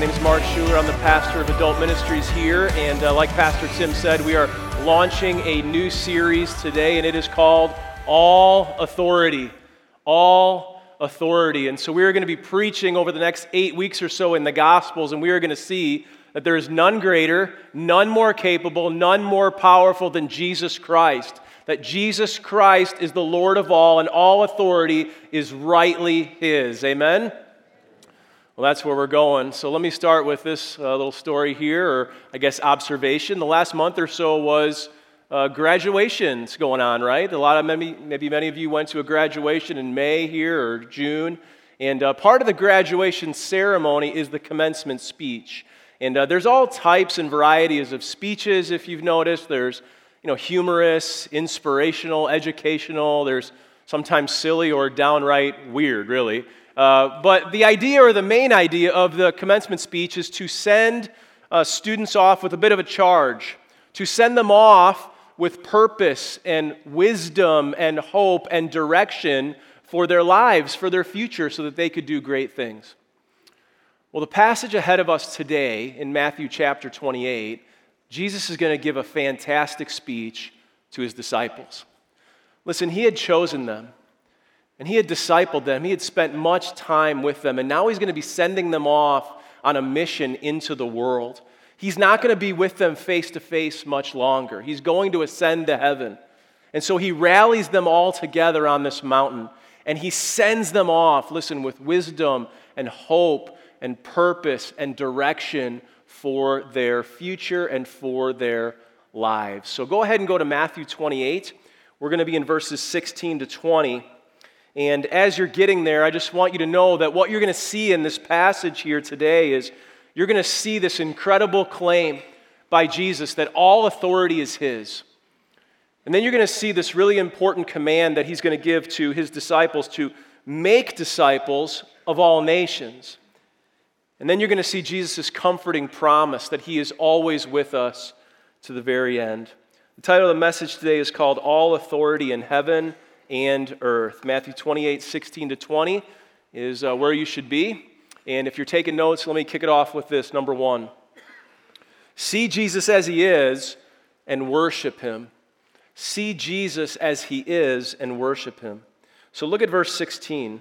My name is Mark Schuler. I'm the pastor of adult ministries here. And uh, like Pastor Tim said, we are launching a new series today, and it is called All Authority. All Authority. And so we are going to be preaching over the next eight weeks or so in the Gospels, and we are going to see that there is none greater, none more capable, none more powerful than Jesus Christ. That Jesus Christ is the Lord of all, and all authority is rightly His. Amen? Well, that's where we're going. So let me start with this uh, little story here, or I guess observation. The last month or so was uh, graduations going on, right? A lot of maybe, maybe many of you went to a graduation in May here or June. And uh, part of the graduation ceremony is the commencement speech. And uh, there's all types and varieties of speeches, if you've noticed. There's you know, humorous, inspirational, educational. There's sometimes silly or downright weird, really. Uh, but the idea or the main idea of the commencement speech is to send uh, students off with a bit of a charge, to send them off with purpose and wisdom and hope and direction for their lives, for their future, so that they could do great things. Well, the passage ahead of us today in Matthew chapter 28, Jesus is going to give a fantastic speech to his disciples. Listen, he had chosen them. And he had discipled them, he had spent much time with them, and now he's going to be sending them off on a mission into the world. He's not going to be with them face to face much longer. He's going to ascend to heaven. And so he rallies them all together on this mountain and he sends them off, listen, with wisdom and hope and purpose and direction for their future and for their lives. So go ahead and go to Matthew 28. We're going to be in verses 16 to 20. And as you're getting there, I just want you to know that what you're going to see in this passage here today is you're going to see this incredible claim by Jesus that all authority is His. And then you're going to see this really important command that He's going to give to His disciples to make disciples of all nations. And then you're going to see Jesus' comforting promise that He is always with us to the very end. The title of the message today is called All Authority in Heaven and earth. Matthew 28, 16 to 20 is uh, where you should be. And if you're taking notes, let me kick it off with this. Number one see Jesus as he is and worship him. See Jesus as he is and worship him. So look at verse 16.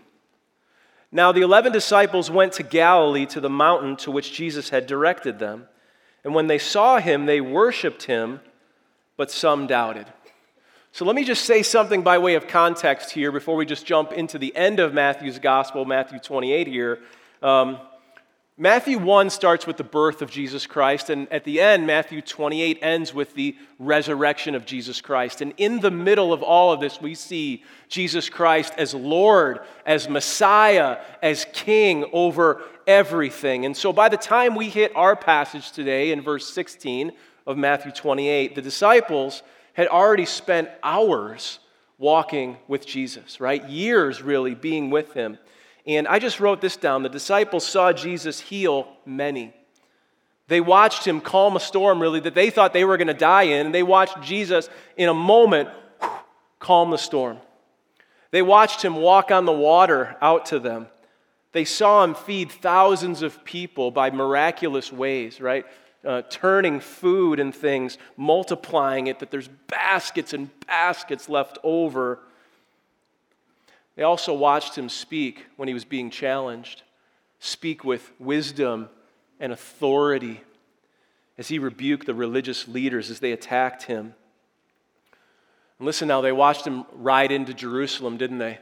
Now the eleven disciples went to Galilee to the mountain to which Jesus had directed them. And when they saw him, they worshiped him, but some doubted. So let me just say something by way of context here before we just jump into the end of Matthew's gospel, Matthew 28 here. Um, Matthew 1 starts with the birth of Jesus Christ, and at the end, Matthew 28 ends with the resurrection of Jesus Christ. And in the middle of all of this, we see Jesus Christ as Lord, as Messiah, as King over everything. And so by the time we hit our passage today in verse 16 of Matthew 28, the disciples had already spent hours walking with Jesus, right? Years really being with him. And I just wrote this down. The disciples saw Jesus heal many. They watched him calm a storm, really, that they thought they were going to die in. And they watched Jesus, in a moment, calm the storm. They watched him walk on the water out to them. They saw him feed thousands of people by miraculous ways, right? Uh, turning food and things, multiplying it, that there's baskets and baskets left over. They also watched him speak when he was being challenged, speak with wisdom and authority as he rebuked the religious leaders as they attacked him. And listen now, they watched him ride into Jerusalem, didn't they?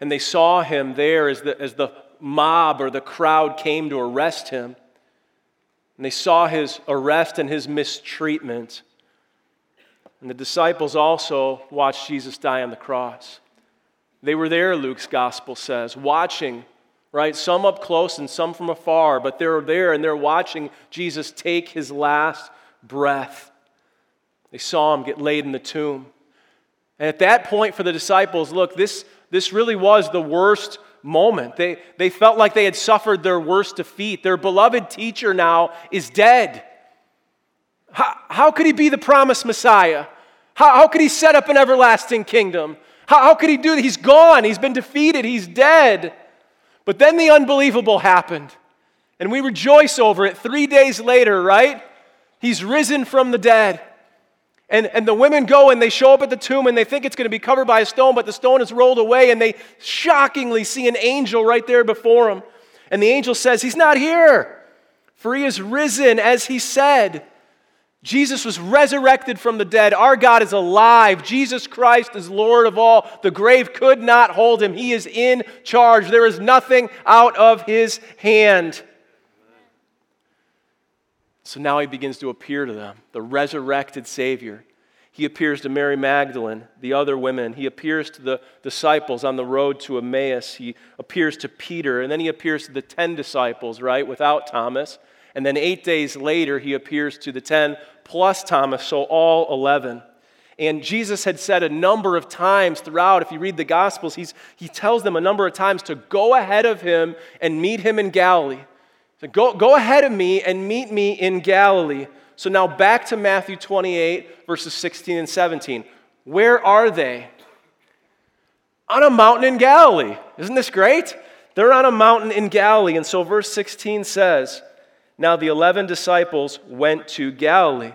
And they saw him there as the, as the mob or the crowd came to arrest him. And they saw his arrest and his mistreatment. And the disciples also watched Jesus die on the cross. They were there, Luke's gospel says, watching, right? Some up close and some from afar, but they're there and they're watching Jesus take his last breath. They saw him get laid in the tomb. And at that point, for the disciples, look, this, this really was the worst moment. They, they felt like they had suffered their worst defeat. Their beloved teacher now is dead. How, how could he be the promised Messiah? How, how could he set up an everlasting kingdom? How, how could he do that? He's gone. He's been defeated. He's dead. But then the unbelievable happened, and we rejoice over it three days later, right? He's risen from the dead. And, and the women go and they show up at the tomb and they think it's going to be covered by a stone, but the stone is rolled away and they shockingly see an angel right there before them. And the angel says, He's not here, for he is risen as he said. Jesus was resurrected from the dead. Our God is alive. Jesus Christ is Lord of all. The grave could not hold him. He is in charge. There is nothing out of his hand. So now he begins to appear to them, the resurrected Savior. He appears to Mary Magdalene, the other women. He appears to the disciples on the road to Emmaus. He appears to Peter, and then he appears to the 10 disciples, right, without Thomas. And then eight days later, he appears to the 10 plus Thomas, so all 11. And Jesus had said a number of times throughout, if you read the Gospels, he's, he tells them a number of times to go ahead of him and meet him in Galilee. So go, go ahead of me and meet me in Galilee. So now back to Matthew 28, verses 16 and 17. Where are they? On a mountain in Galilee. Isn't this great? They're on a mountain in Galilee. And so verse 16 says, Now the 11 disciples went to Galilee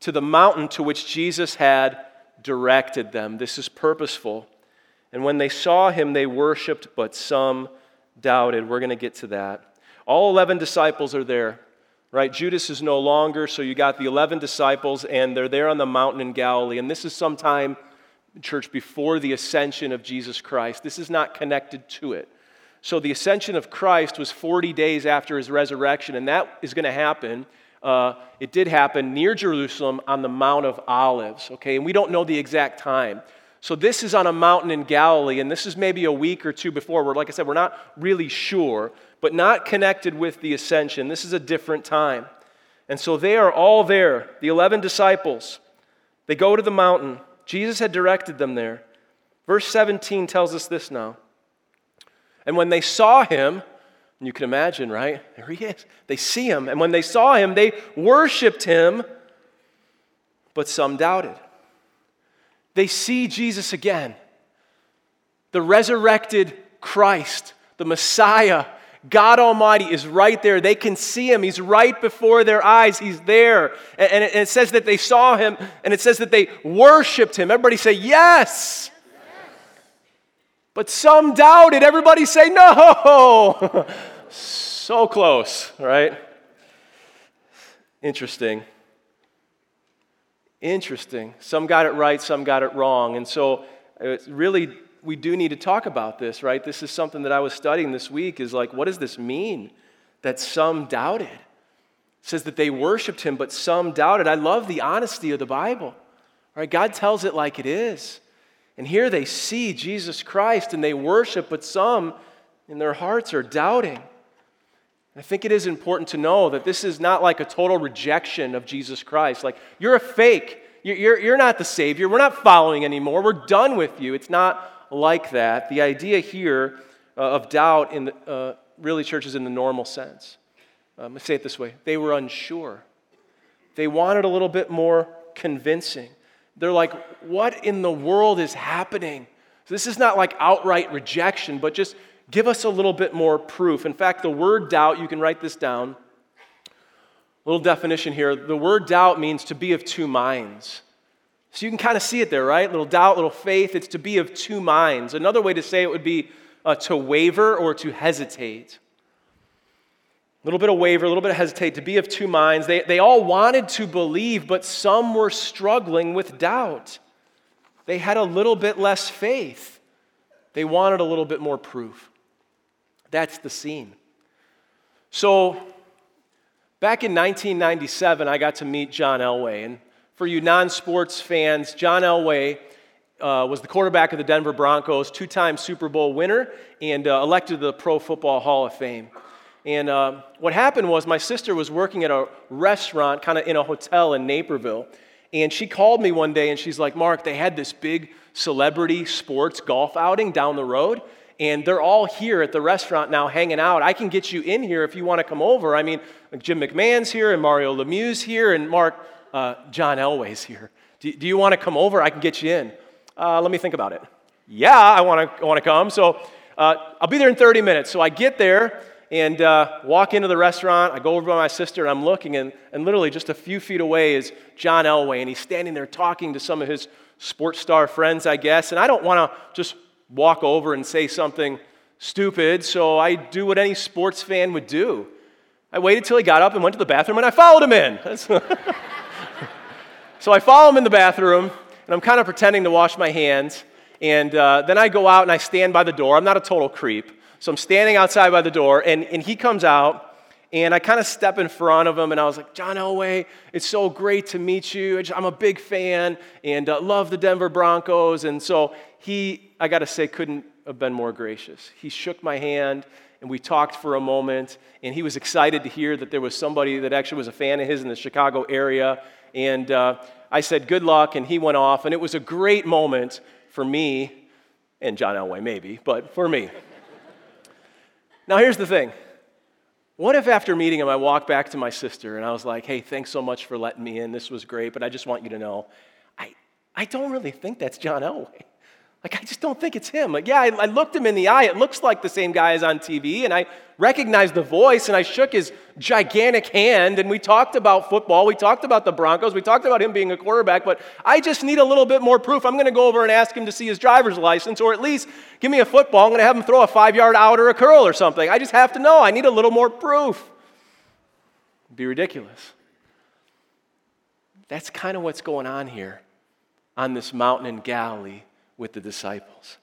to the mountain to which Jesus had directed them. This is purposeful. And when they saw him, they worshiped, but some doubted. We're going to get to that. All 11 disciples are there, right? Judas is no longer, so you got the 11 disciples, and they're there on the mountain in Galilee. And this is sometime, church, before the ascension of Jesus Christ. This is not connected to it. So the ascension of Christ was 40 days after his resurrection, and that is going to happen uh, it did happen near Jerusalem on the Mount of Olives, okay? And we don't know the exact time. So this is on a mountain in Galilee, and this is maybe a week or two before. Where, like I said, we're not really sure, but not connected with the ascension. This is a different time. And so they are all there, the 11 disciples. They go to the mountain. Jesus had directed them there. Verse 17 tells us this now. And when they saw him, and you can imagine, right? There he is. They see him. And when they saw him, they worshiped him, but some doubted. They see Jesus again. The resurrected Christ, the Messiah, God Almighty is right there. They can see him. He's right before their eyes. He's there. And it, says that they saw him, and it says that they worshiped him. Everybody say, Yes. But some doubted. Everybody say, No. so close, right? Interesting. Interesting. Some got it right, some got it wrong. And so, it's really, we do need to talk about this, right? This is something that I was studying this week is like, what does this mean that some doubted? It says that they worshiped him, but some doubted. I love the honesty of the Bible, right? God tells it like it is. And here they see Jesus Christ and they worship, but some in their hearts are doubting. I think it is important to know that this is not like a total rejection of Jesus Christ. Like, you're a fake. You're, you're not the Savior. We're not following anymore. We're done with you. It's not like that. The idea here uh, of doubt in the, uh, really churches in the normal sense. Um, let's say it this way they were unsure. They wanted a little bit more convincing. They're like, what in the world is happening? So this is not like outright rejection, but just give us a little bit more proof. In fact, the word doubt, you can write this down. A little definition here. The word doubt means to be of two minds. So you can kind of see it there, right? Little doubt, little faith. It's to be of two minds. Another way to say it would be uh, to waver or to hesitate. A little bit of waver, a little bit of hesitate, to be of two minds. They, they all wanted to believe, but some were struggling with doubt. They had a little bit less faith. They wanted a little bit more proof. That's the scene. So, back in 1997, I got to meet John Elway. And for you non sports fans, John Elway uh, was the quarterback of the Denver Broncos, two time Super Bowl winner, and uh, elected to the Pro Football Hall of Fame. And uh, what happened was my sister was working at a restaurant, kind of in a hotel in Naperville. And she called me one day and she's like, Mark, they had this big celebrity sports golf outing down the road and they're all here at the restaurant now hanging out. I can get you in here if you want to come over. I mean, Jim McMahon's here, and Mario Lemieux's here, and Mark, uh, John Elway's here. Do, do, you want to come over? I can get you in. Uh, let me think about it. Yeah, I want to, want to come. So uh, I'll be there in 30 minutes. So I get there and uh, walk into the restaurant. I go over by my sister and I'm looking, and, and literally just a few feet away is John Elway, and he's standing there talking to some of his sports star friends, I guess. And I don't want to just walk over and say something stupid, so I do what any sports fan would do. I waited till he got up and went to the bathroom, and I followed him in. so I follow him in the bathroom, and I'm kind of pretending to wash my hands. And uh, then I go out and I stand by the door. I'm not a total creep. So I'm standing outside by the door, and, and he comes out, and I kind of step in front of him, and I was like, John Elway, it's so great to meet you. I'm a big fan and uh, love the Denver Broncos. And so he, I got to say, couldn't have been more gracious. He shook my hand, and we talked for a moment, and he was excited to hear that there was somebody that actually was a fan of his in the Chicago area. And uh, I said, Good luck, and he went off, and it was a great moment for me, and John Elway maybe, but for me. now, here's the thing what if after meeting him, I walked back to my sister and I was like, hey, thanks so much for letting me in. This was great, but I just want you to know, I, I don't really think that's John Elway. Like, I just don't think it's him. Like, yeah, I, I, looked him in the eye. It looks like the same guy as on TV, and I recognized the voice, and I shook his gigantic hand, and we talked about football. We talked about the Broncos. We talked about him being a quarterback, but I just need a little bit more proof. I'm going to go over and ask him to see his driver's license, or at least give me a football. I'm going to have him throw a five yard out or a curl or something. I just have to know. I need a little more proof. It'd be ridiculous. That's kind of what's going on here on this mountain in Galilee with the disciples.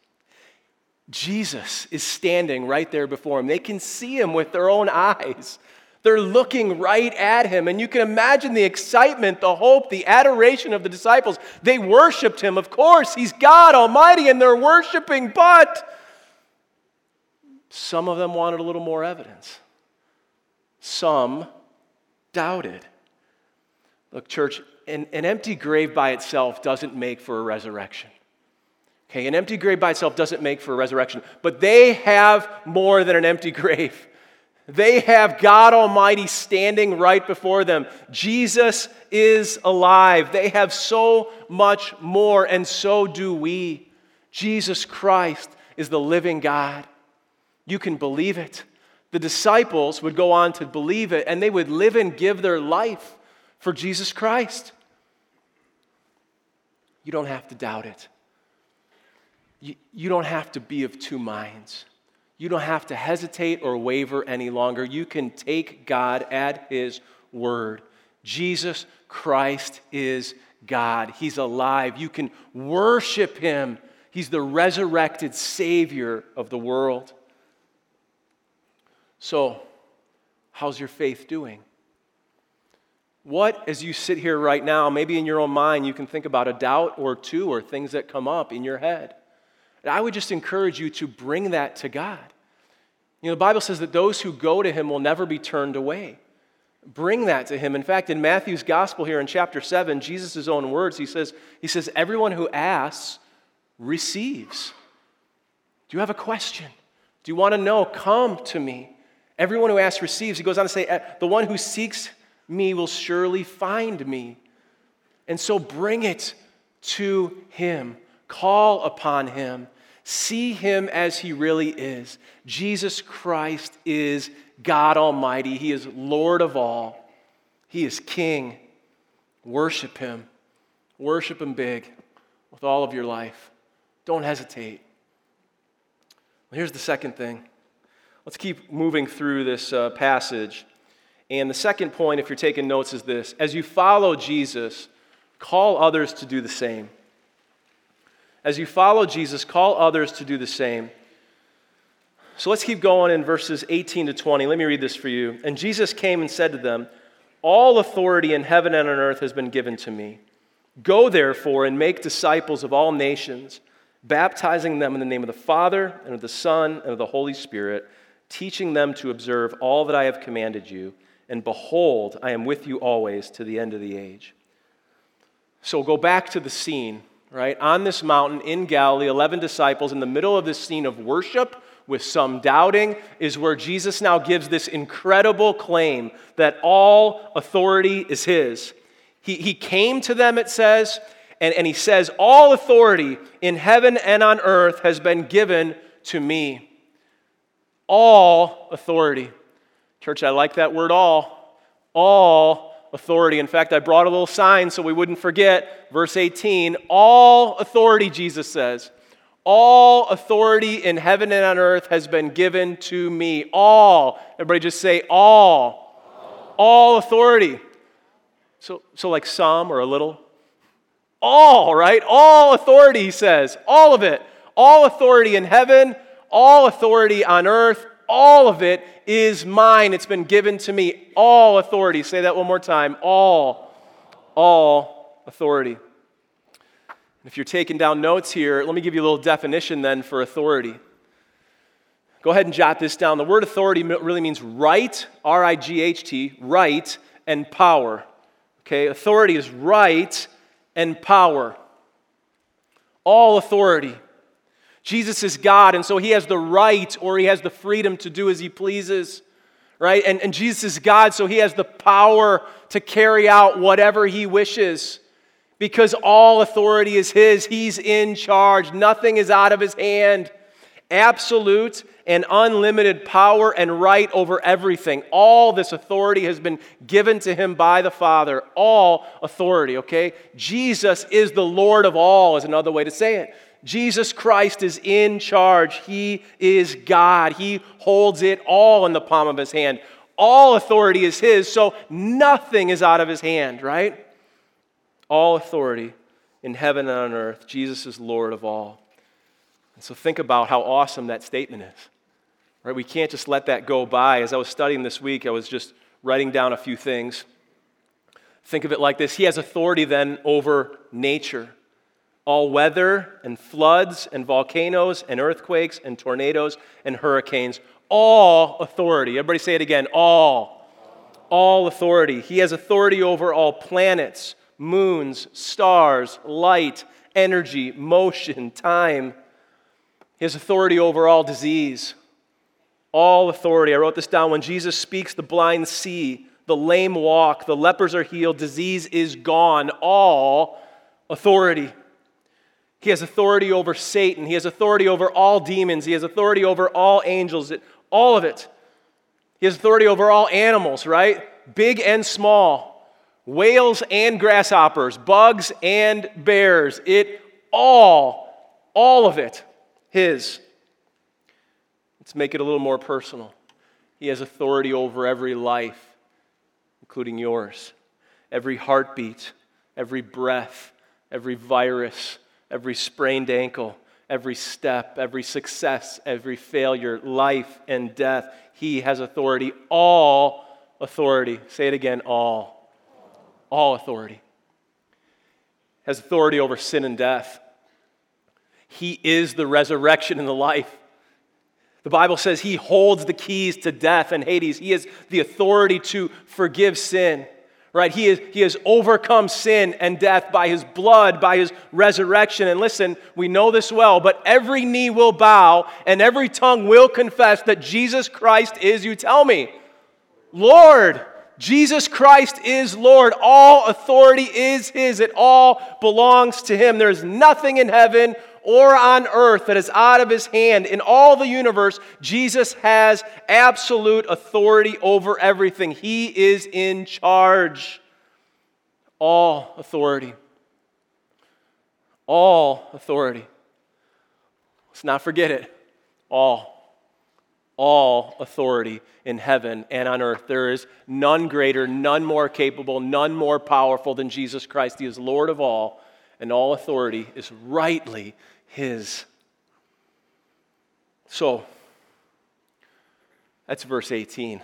Jesus is standing right there before them. They can see him with their own eyes. They're looking right at him. And you can imagine the excitement, the hope, the adoration of the disciples. They worshiped him. Of course, he's God Almighty, and they're worshiping, but some of them wanted a little more evidence. Some doubted. Look, church, an, an empty grave by itself doesn't make for a resurrection. Okay, an empty grave by itself doesn't make for a resurrection, but they have more than an empty grave. They have God Almighty standing right before them. Jesus is alive. They have so much more, and so do we. Jesus Christ is the living God. You can believe it. The disciples would go on to believe it, and they would live and give their life for Jesus Christ. You don't have to doubt it you, you don't have to be of two minds. You don't have to hesitate or waver any longer. You can take God at His word. Jesus Christ is God. He's alive. You can worship Him. He's the resurrected Savior of the world. So, how's your faith doing? What, as you sit here right now, maybe in your own mind, you can think about a doubt or two or things that come up in your head. I would just encourage you to bring that to God. You know, the Bible says that those who go to him will never be turned away. Bring that to him. In fact, in Matthew's gospel here in chapter 7, Jesus' own words, he says, he says, Everyone who asks receives. Do you have a question? Do you want to know? Come to me. Everyone who asks receives. He goes on to say, eh, The one who seeks me will surely find me. And so bring it to him. Call upon him. See him as he really is. Jesus Christ is God Almighty. He is Lord of all. He is King. Worship him. Worship him big with all of your life. Don't hesitate. Well, here's the second thing. Let's keep moving through this uh, passage. And the second point, if you're taking notes, is this as you follow Jesus, call others to do the same. As you follow Jesus, call others to do the same. So let's keep going in verses 18 to 20. Let me read this for you. And Jesus came and said to them, All authority in heaven and on earth has been given to me. Go therefore and make disciples of all nations, baptizing them in the name of the Father, and of the Son, and of the Holy Spirit, teaching them to observe all that I have commanded you. And behold, I am with you always to the end of the age. So go back to the scene right? On this mountain in Galilee, 11 disciples in the middle of this scene of worship with some doubting is where Jesus now gives this incredible claim that all authority is his. He, he came to them, it says, and, and he says, All authority in heaven and on earth has been given to me. all authority. Church, I like that word all. All authority. In fact, I brought a little sign so we wouldn't forget. Verse 18 All authority, Jesus says. All authority in heaven and on earth has been given to me. All. Everybody just say, all. All, all authority. So, so, like some or a little? All, right? All authority, he says. All of it. All authority in heaven, all authority on earth, all of it is mine. It's been given to me. All authority. Say that one more time. All. All authority. If you're taking down notes here, let me give you a little definition then for authority. Go ahead and jot this down. The word authority really means right, R I G H T, right, and power. Okay, authority is right and power. All authority. Jesus is God, and so he has the right or he has the freedom to do as he pleases, right? And, and Jesus is God, so he has the power to carry out whatever he wishes because all authority is His. He's in charge, nothing is out of His hand. Absolute and unlimited power and right over everything. All this authority has been given to Him by the Father. All authority, okay? Jesus is the Lord of all, is another way to say it. Jesus Christ is in charge. He is God. He holds it all in the palm of His hand. All authority is His, so nothing is out of His hand, right? all authority in heaven and on earth. Jesus is Lord of all. And so think about how awesome that statement is. Right? We can't just let that go by. As I was studying this week, I was just writing down a few things. Think of it like this He has authority then over nature. All weather and floods and volcanoes and earthquakes and tornadoes and hurricanes. All authority. Everybody say it again. All. All authority. He has authority over all planets, moons, stars, light, energy, motion, time. He has authority over all disease. All authority. I wrote this down. When Jesus speaks, the blind see, the lame walk, the lepers are healed, disease is gone. All authority. He has authority over Satan. He has authority over all demons. He has authority over all angels. All of it. He has authority over all animals, right? Big and small whales and grasshoppers, bugs and bears. It all, all of it, His. Let's make it a little more personal. He has authority over every life, including yours. Every heartbeat, every breath, every virus, every sprained ankle, every step, every success, every failure, life and death. He has authority, all authority. Say it again, all all authority, has authority over sin and death. He is the resurrection and the life. The Bible says he holds the keys to death and Hades. He has the authority to forgive sin, right? He, is, he has overcome sin and death by his blood, by his resurrection. And listen, we know this well, but every knee will bow and every tongue will confess that Jesus Christ is, you tell me, Lord. Jesus Christ is Lord. All authority is His. It all belongs to Him. There's nothing in heaven or on earth that is out of His hand. In all the universe, Jesus has absolute authority over everything. He is in charge. All authority. All authority. Let's not forget it. All all authority in heaven and on earth. There is none greater, none more capable, none more powerful than Jesus Christ. He is Lord of all, and all authority is rightly His. So, that's verse 18.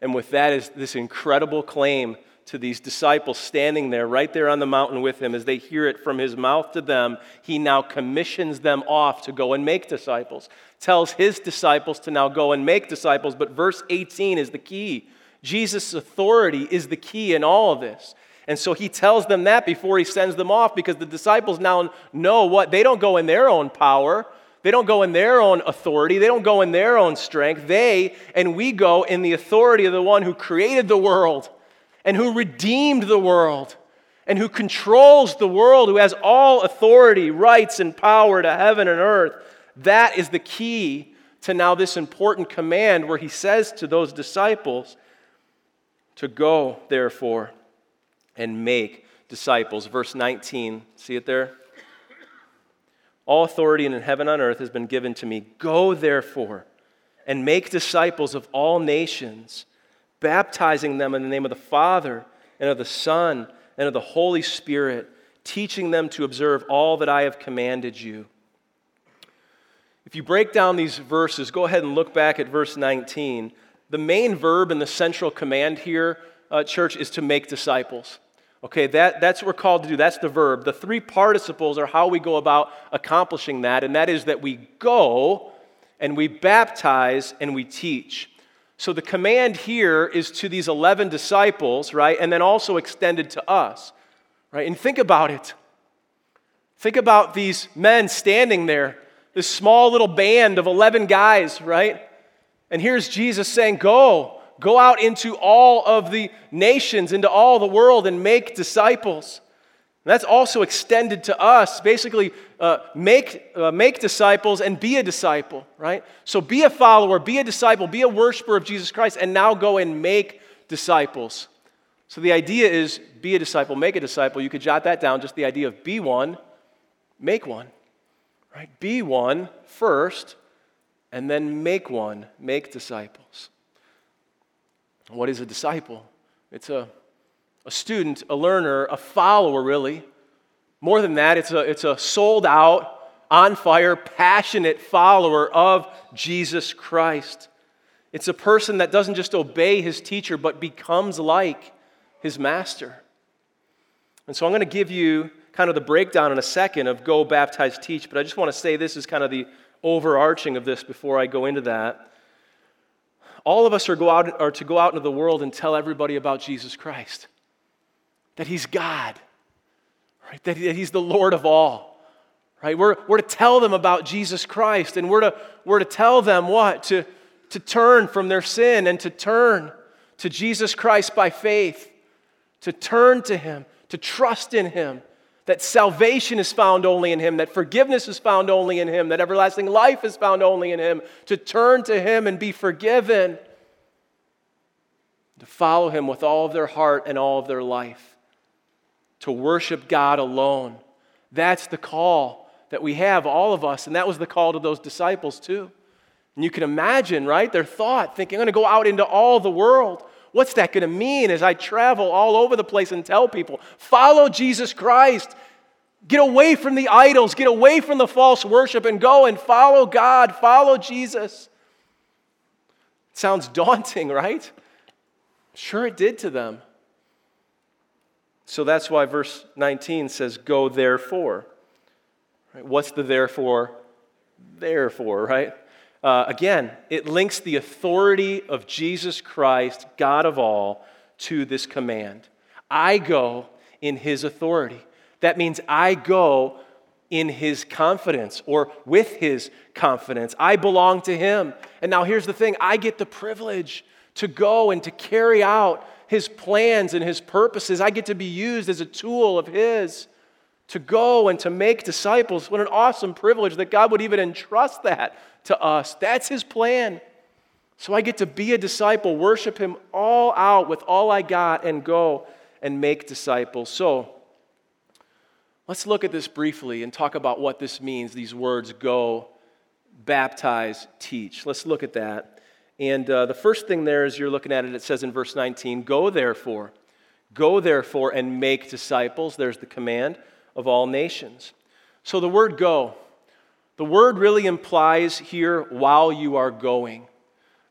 And with that is this incredible claim to these disciples standing there, right there on the mountain with him, as they hear it from his mouth to them, he now commissions them off to go and make disciples. Tells his disciples to now go and make disciples, but verse 18 is the key. Jesus' authority is the key in all of this. And so he tells them that before he sends them off because the disciples now know what? They don't go in their own power. They don't go in their own authority. They don't go in their own strength. They and we go in the authority of the one who created the world and who redeemed the world and who controls the world, who has all authority, rights, and power to heaven and earth. That is the key to now this important command where he says to those disciples to go, therefore, and make disciples. Verse 19, see it there? All authority in heaven and on earth has been given to me. Go, therefore, and make disciples of all nations, baptizing them in the name of the Father and of the Son and of the Holy Spirit, teaching them to observe all that I have commanded you. If you break down these verses, go ahead and look back at verse 19. The main verb in the central command here, uh, church, is to make disciples. Okay, that, that's what we're called to do. That's the verb. The three participles are how we go about accomplishing that, and that is that we go and we baptize and we teach. So the command here is to these 11 disciples, right? And then also extended to us, right? And think about it. Think about these men standing there, this small little band of 11 guys, right? And here's Jesus saying, Go, Go out into all of the nations, into all the world, and make disciples. And that's also extended to us. Basically, uh, make, uh, make disciples and be a disciple, right? So be a follower, be a disciple, be a worshiper of Jesus Christ, and now go and make disciples. So the idea is be a disciple, make a disciple. You could jot that down, just the idea of be one, make one, right? Be one first, and then make one, make disciples. What is a disciple? It's a, a student, a learner, a follower, really. More than that, it's a, it's a sold out, on fire, passionate follower of Jesus Christ. It's a person that doesn't just obey his teacher, but becomes like his master. And so I'm going to give you kind of the breakdown in a second of go, baptize, teach, but I just want to say this is kind of the overarching of this before I go into that all of us are, go out, are to go out into the world and tell everybody about Jesus Christ. That He's God, right? That, that He's the Lord of all, right? We're, we're to tell them about Jesus Christ, and we're to, we're to tell them what? To, to turn from their sin and to turn to Jesus Christ by faith, to turn to Him, to trust in Him, that salvation is found only in Him, that forgiveness is found only in Him, that everlasting life is found only in Him, to turn to Him and be forgiven, to follow Him with all of their heart and all of their life, to worship God alone. That's the call that we have, all of us, and that was the call to those disciples too. And you can imagine, right, their thought, thinking, I'm going to go out into all the world. What's that going to mean as I travel all over the place and tell people, follow Jesus Christ? Get away from the idols, get away from the false worship, and go and follow God, follow Jesus. It sounds daunting, right? Sure, it did to them. So that's why verse 19 says, Go therefore. Right? What's the therefore? Therefore, right? Uh, again, it links the authority of Jesus Christ, God of all, to this command. I go in his authority. That means I go in his confidence or with his confidence. I belong to him. And now here's the thing I get the privilege to go and to carry out his plans and his purposes. I get to be used as a tool of his to go and to make disciples. What an awesome privilege that God would even entrust that to us. That's His plan. So I get to be a disciple, worship Him all out with all I got, and go and make disciples. So let's look at this briefly and talk about what this means these words go, baptize, teach. Let's look at that. And uh, the first thing there is you're looking at it, it says in verse 19, Go therefore, go therefore and make disciples. There's the command of all nations. So the word go, the word really implies here while you are going.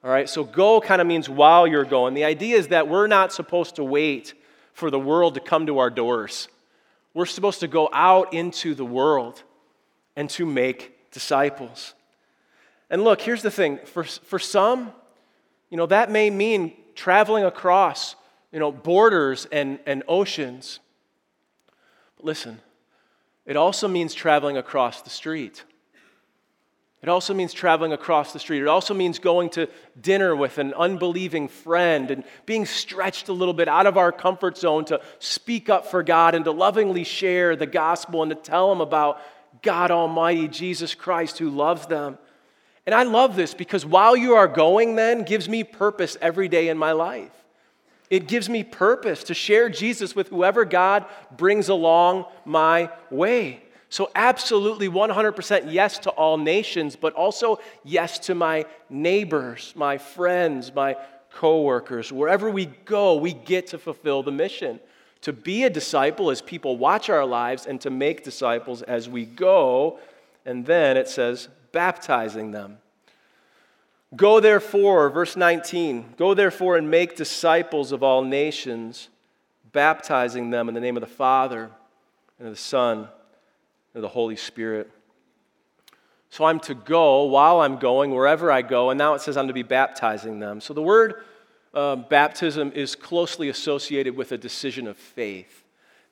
All right, so go kind of means while you're going. The idea is that we're not supposed to wait for the world to come to our doors. We're supposed to go out into the world and to make disciples. And look, here's the thing for, for some, you know, that may mean traveling across, you know, borders and, and oceans. But listen, it also means traveling across the street. It also means traveling across the street. It also means going to dinner with an unbelieving friend and being stretched a little bit out of our comfort zone to speak up for God and to lovingly share the gospel and to tell them about God Almighty, Jesus Christ, who loves them. And I love this because while you are going, then gives me purpose every day in my life. It gives me purpose to share Jesus with whoever God brings along my way. So, absolutely 100% yes to all nations, but also yes to my neighbors, my friends, my coworkers. Wherever we go, we get to fulfill the mission to be a disciple as people watch our lives and to make disciples as we go. And then it says, baptizing them. Go therefore, verse 19, go therefore and make disciples of all nations, baptizing them in the name of the Father and of the Son the Holy Spirit. So I'm to go while I'm going, wherever I go, and now it says I'm to be baptizing them. So the word uh, baptism is closely associated with a decision of faith.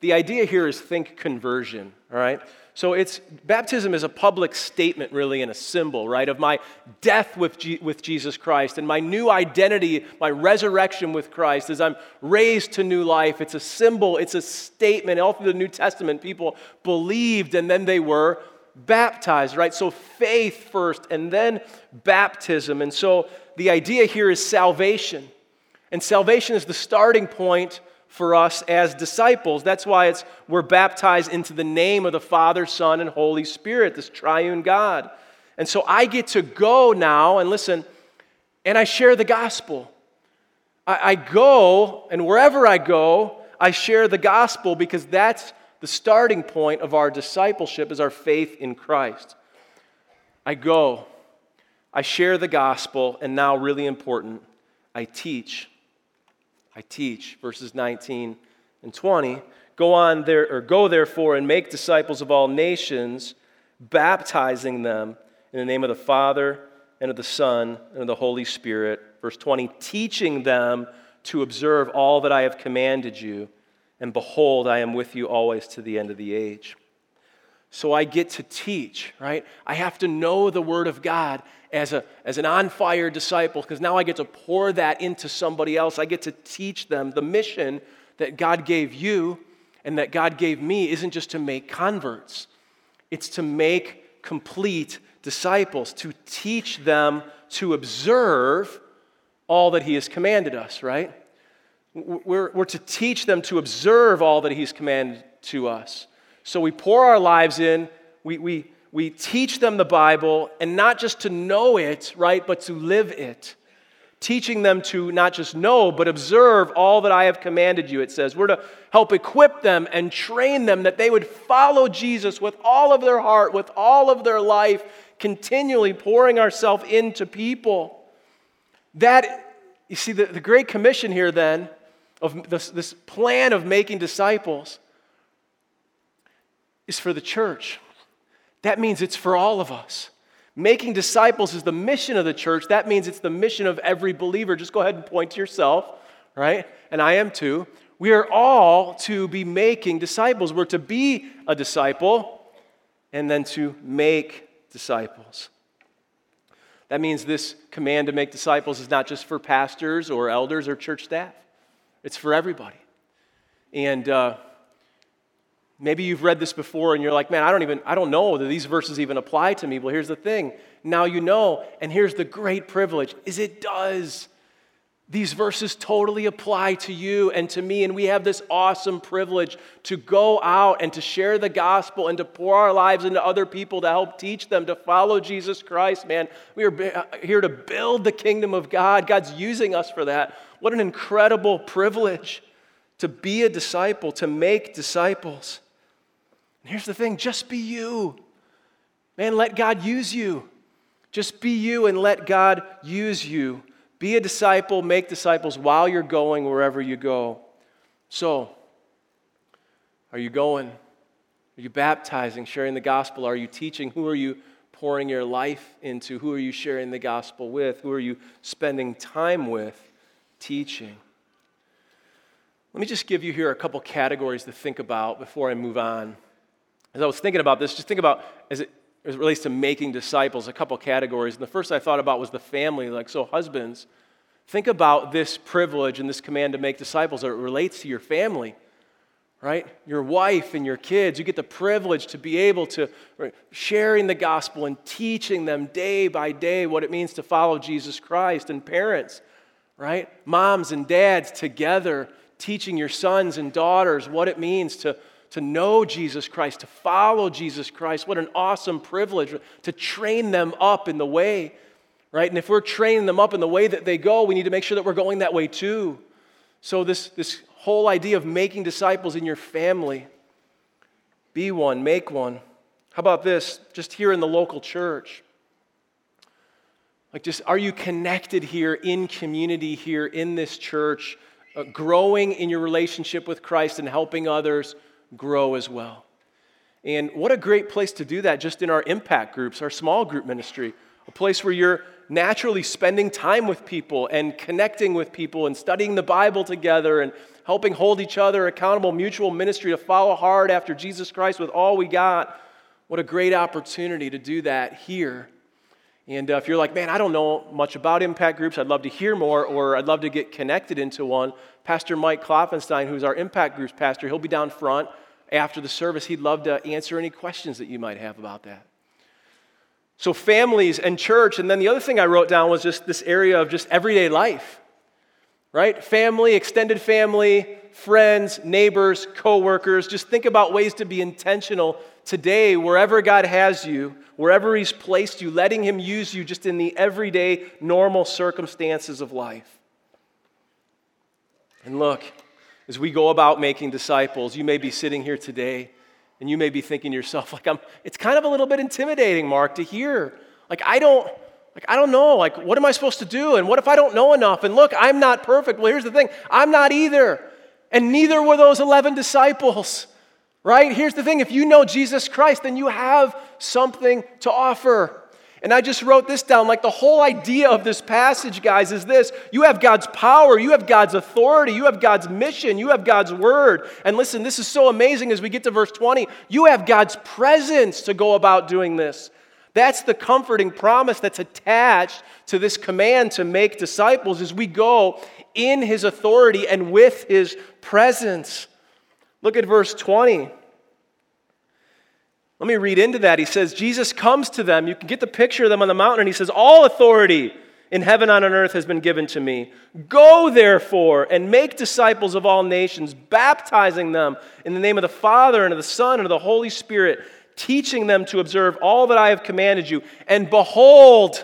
The idea here is think conversion, all right? So it's baptism is a public statement, really, and a symbol, right, of my death with, G- with Jesus Christ and my new identity, my resurrection with Christ as I'm raised to new life. It's a symbol, it's a statement. All through the New Testament, people believed and then they were baptized, right? So faith first and then baptism. And so the idea here is salvation. And salvation is the starting point for us as disciples. That's why it's we're baptized into the name of the Father, Son, and Holy Spirit, this triune God. And so I get to go now and listen, and I share the gospel. I, I go, and wherever I go, I share the gospel because that's the starting point of our discipleship is our faith in Christ. I go, I share the gospel, and now, really important, I teach I teach, verses 19 and 20. Go on there, or go therefore and make disciples of all nations, baptizing them in the name of the Father and of the Son and of the Holy Spirit. Verse 20, teaching them to observe all that I have commanded you, and behold, I am with you always to the end of the age. So I get to teach, right? I have to know the Word of God as, a, as an on fire disciple because now I get to pour that into somebody else. I get to teach them the mission that God gave you and that God gave me isn't just to make converts, it's to make complete disciples, to teach them to observe all that He has commanded us, right? We're, we're to teach them to observe all that He's commanded to us. So we pour our lives in, we, we, we teach them the Bible, and not just to know it, right, but to live it. Teaching them to not just know, but observe all that I have commanded you, it says. We're to help equip them and train them that they would follow Jesus with all of their heart, with all of their life, continually pouring ourselves into people. That, you see, the, the Great Commission here then, of this, this plan of making disciples, is for the church. That means it's for all of us. Making disciples is the mission of the church. That means it's the mission of every believer. Just go ahead and point to yourself, right? And I am too. We are all to be making disciples. We're to be a disciple and then to make disciples. That means this command to make disciples is not just for pastors or elders or church staff, it's for everybody. And, uh, Maybe you've read this before and you're like, man, I don't even, I don't know that these verses even apply to me. Well, here's the thing. Now you know, and here's the great privilege, is it does. These verses totally apply to you and to me, and we have this awesome privilege to go out and to share the gospel and to pour our lives into other people to help teach them to follow Jesus Christ, man. We are here to build the kingdom of God. God's using us for that. What an incredible privilege to be a disciple, to make disciples. And here's the thing just be you. Man, let God use you. Just be you and let God use you. Be a disciple, make disciples while you're going wherever you go. So, are you going? Are you baptizing, sharing the gospel? Are you teaching? Who are you pouring your life into? Who are you sharing the gospel with? Who are you spending time with teaching? Let me just give you here a couple categories to think about before I move on. As I was thinking about this, just think about as it, as it relates to making disciples, a couple categories. And the first I thought about was the family. Like, so husbands, think about this privilege and this command to make disciples it relates to your family, right? Your wife and your kids, you get the privilege to be able to right, sharing the gospel and teaching them day by day what it means to follow Jesus Christ. And parents, right? Moms and dads together teaching your sons and daughters what it means to, to know Jesus Christ, to follow Jesus Christ. What an awesome privilege to train them up in the way, right? And if we're training them up in the way that they go, we need to make sure that we're going that way too. So, this, this whole idea of making disciples in your family. Be one, make one. How about this? Just here in the local church. Like, just are you connected here in community here in this church, uh, growing in your relationship with Christ and helping others grow as well? And what a great place to do that just in our impact groups, our small group ministry, a place where you're naturally spending time with people and connecting with people and studying the Bible together and helping hold each other accountable, mutual ministry to follow hard after Jesus Christ with all we got. What a great opportunity to do that here. And uh, if you're like, man, I don't know much about impact groups, I'd love to hear more, or I'd love to get connected into one, Pastor Mike Klopfenstein, who's our impact groups pastor, he'll be down front after the service. He'd love to answer any questions that you might have about that. So, families and church, and then the other thing I wrote down was just this area of just everyday life right? Family, extended family, friends, neighbors, coworkers. Just think about ways to be intentional today, wherever God has you, wherever He's placed you, letting Him use you just in the everyday, normal circumstances of life. And look, as we go about making disciples, you may be sitting here today and you may be thinking to yourself, like, I'm, it's kind of a little bit intimidating, Mark, to hear. Like, I don't, like, I don't know. Like, what am I supposed to do? And what if I don't know enough? And look, I'm not perfect. Well, here's the thing I'm not either. And neither were those 11 disciples, right? Here's the thing if you know Jesus Christ, then you have something to offer. And I just wrote this down. Like, the whole idea of this passage, guys, is this you have God's power, you have God's authority, you have God's mission, you have God's word. And listen, this is so amazing as we get to verse 20. You have God's presence to go about doing this. That's the comforting promise that's attached to this command to make disciples as we go in his authority and with his presence. Look at verse 20. Let me read into that. He says, Jesus comes to them. You can get the picture of them on the mountain, and he says, All authority in heaven and on earth has been given to me. Go, therefore, and make disciples of all nations, baptizing them in the name of the Father and of the Son and of the Holy Spirit teaching them to observe all that I have commanded you. And behold,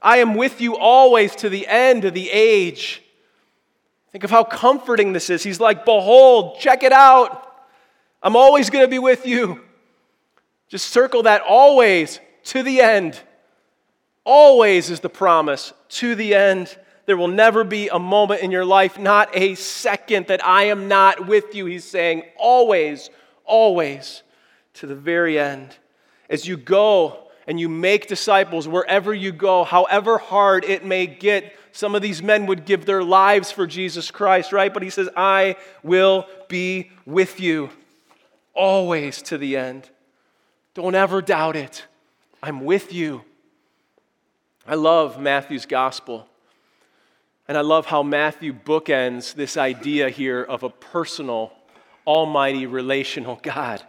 I am with you always to the end of the age. Think of how comforting this is. He's like, Behold, check it out. I'm always going to be with you. Just circle that always to the end. Always is the promise to the end. There will never be a moment in your life, not a second, that I am not with you. He's saying, always, always to the very end. As you go and you make disciples wherever you go, however hard it may get, some of these men would give their lives for Jesus Christ, right? But he says, I will be with you always to the end. Don't ever doubt it. I'm with you. I love Matthew's gospel. And I love how Matthew bookends this idea here of a personal, almighty, relational God.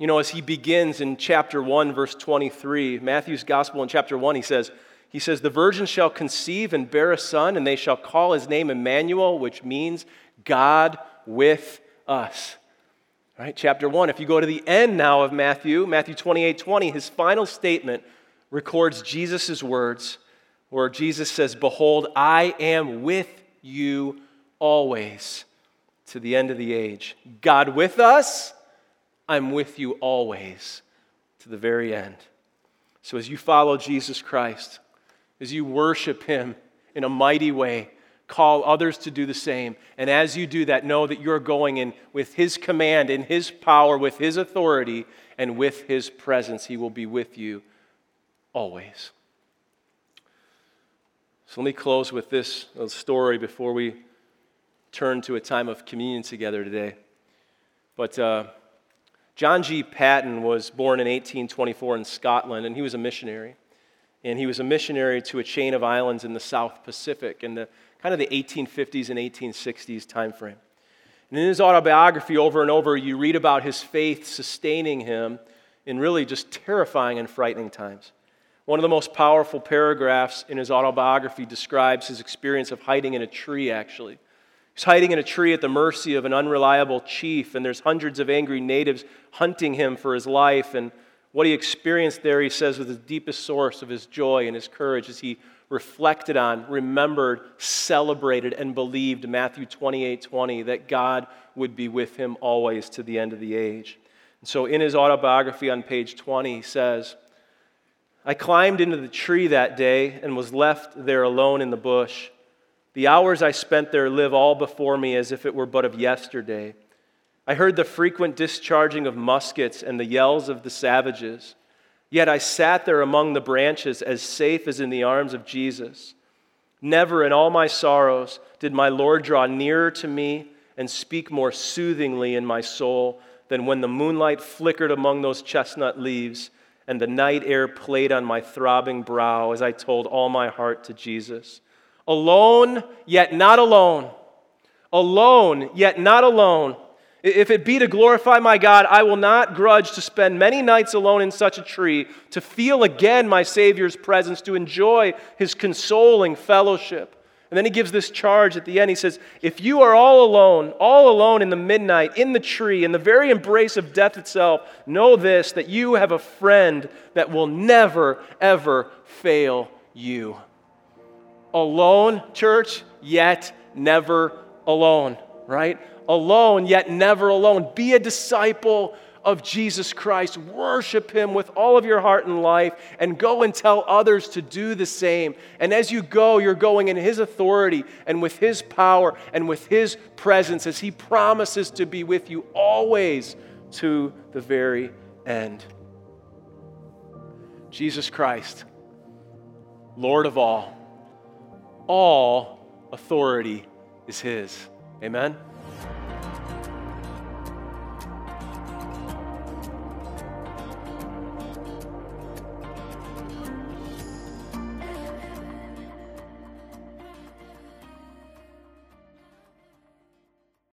You know, as he begins in chapter 1, verse 23, Matthew's gospel in chapter 1, he says, he says, The virgin shall conceive and bear a son, and they shall call his name Emmanuel, which means God with us. Right, chapter 1. If you go to the end now of Matthew, Matthew 28 20, his final statement records Jesus' words, where Jesus says, Behold, I am with you always to the end of the age. God with us I'm with you always to the very end. So as you follow Jesus Christ, as you worship Him in a mighty way, call others to do the same. And as you do that, know that you're going in with His command, in His power, with His authority, and with His presence. He will be with you always. So let me close with this story before we turn to a time of communion together today. But uh, John G. Paton was born in 1824 in Scotland, and he was a missionary. And he was a missionary to a chain of islands in the South Pacific in the kind of the 1850s and 1860s time frame. And in his autobiography, over and over, you read about his faith sustaining him in really just terrifying and frightening times. One of the most powerful paragraphs in his autobiography describes his experience of hiding in a tree, actually. He's hiding in a tree at the mercy of an unreliable chief, and there's hundreds of angry natives hunting him for his life. And what he experienced there, he says, was the deepest source of his joy and his courage as he reflected on, remembered, celebrated, and believed Matthew 28 20 that God would be with him always to the end of the age. And so in his autobiography on page 20, he says, I climbed into the tree that day and was left there alone in the bush. The hours I spent there live all before me as if it were but of yesterday. I heard the frequent discharging of muskets and the yells of the savages. Yet I sat there among the branches as safe as in the arms of Jesus. Never in all my sorrows did my Lord draw nearer to me and speak more soothingly in my soul than when the moonlight flickered among those chestnut leaves and the night air played on my throbbing brow as I told all my heart to Jesus. Alone, yet not alone. Alone, yet not alone. If it be to glorify my God, I will not grudge to spend many nights alone in such a tree, to feel again my Savior's presence, to enjoy his consoling fellowship. And then he gives this charge at the end. He says, If you are all alone, all alone in the midnight, in the tree, in the very embrace of death itself, know this that you have a friend that will never, ever fail you. Alone, church, yet never alone, right? Alone, yet never alone. Be a disciple of Jesus Christ. Worship Him with all of your heart and life, and go and tell others to do the same. And as you go, you're going in His authority and with His power and with His presence as He promises to be with you always to the very end. Jesus Christ, Lord of all, all authority is His. Amen.